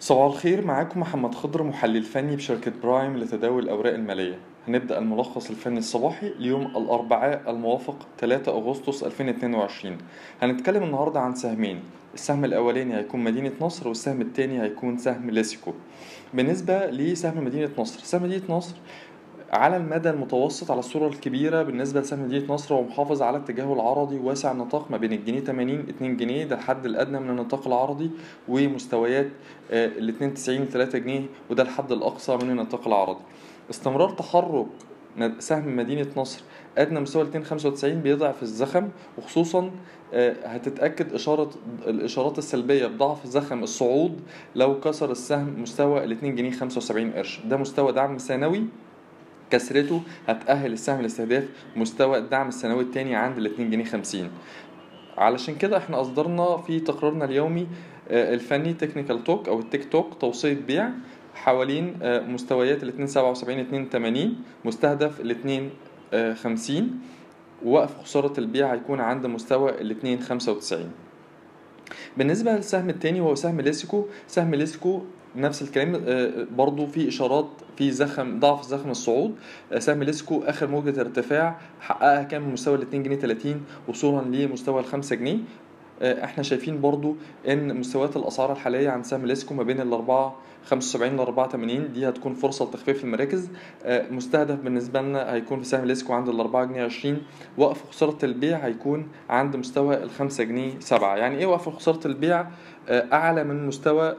صباح الخير معاكم محمد خضر محلل فني بشركة برايم لتداول الأوراق المالية. هنبدأ الملخص الفني الصباحي ليوم الأربعاء الموافق 3 أغسطس 2022 هنتكلم النهاردة عن سهمين. السهم الأولاني هيكون مدينة نصر والسهم التاني هيكون سهم ليسيكو بالنسبة لسهم مدينة نصر سهم مدينة نصر على المدى المتوسط على الصورة الكبيرة بالنسبة لسهم مدينة نصر هو محافظ على اتجاهه العرضي واسع النطاق ما بين الجنيه 80 2 جنيه ده الحد الأدنى من النطاق العرضي ومستويات ال 92 3 جنيه وده الحد الأقصى من النطاق العرضي. استمرار تحرك سهم مدينة نصر أدنى مستوى 295 بيضعف الزخم وخصوصا هتتأكد إشارة الإشارات السلبية بضعف زخم الصعود لو كسر السهم مستوى ال 2 جنيه 75 قرش. ده مستوى دعم ثانوي كسرته هتأهل السهم لاستهداف مستوى الدعم السنوي التاني عند ال 2 جنيه 50 علشان كده إحنا أصدرنا في تقريرنا اليومي الفني technical talk أو ال tech talk توصية بيع حوالين مستويات ال 277 280 مستهدف ال 250 ووقف خسارة البيع هيكون عند مستوى ال 295 بالنسبة للسهم التاني وهو سهم ليسيكو. سهم ليسيكو نفس الكلام برضو في إشارات في زخم ضعف زخم الصعود. سهم ليسكو آخر موجة ارتفاع حققها كان من مستوى ال 2 جنيه 30 وصولا لمستوى ال 5 جنيه إحنا شايفين برضو إن مستويات الأسعار الحالية عند سهم ليسكو ما بين ال 4 75 ل 4 80 دي هتكون فرصة لتخفيف المراكز. مستهدف بالنسبة لنا هيكون في سهم ليسكو عند ال 4 جنيه 20 وقف خسارة البيع هيكون عند مستوى ال 5 جنيه 7 يعني إيه وقف خسارة البيع؟ أعلى من مستوى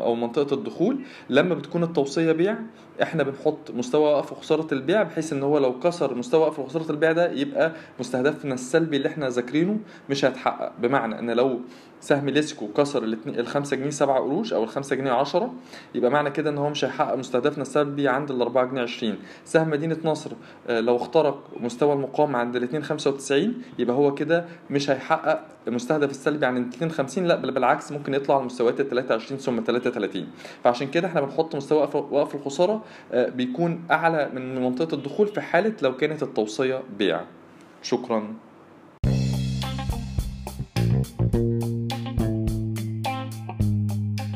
أو منطقة الدخول لما بتكون التوصية بيع إحنا بنحط مستوى وقف خسارة البيع بحيث إن هو لو كسر مستوى وقف خسارة البيع ده يبقى مستهدفنا السلبي اللي إحنا ذاكرينه مش هيتحقق. بمعنى إن لو سهم ليسكو كسر ال 5 جنيه 7 قروش أو ال 5 جنيه 10 يبقى معنى كده إن هو مش هيحقق مستهدفنا السلبي عند ال 4 جنيه 20 سهم مدينة نصر لو اخترق مستوى المقاومة عند ال 2 95 يبقى هو كده مش هيحقق المستهدف السلبي عند ال 2 50 لا بل بالعكس ممكن يطلع لمستويات ال 23 ثم 33 فعشان كده إحنا بنحط مستوى وقف الخسارة بيكون أعلى من منطقة الدخول في حالة لو كانت التوصية بيع. شكرا.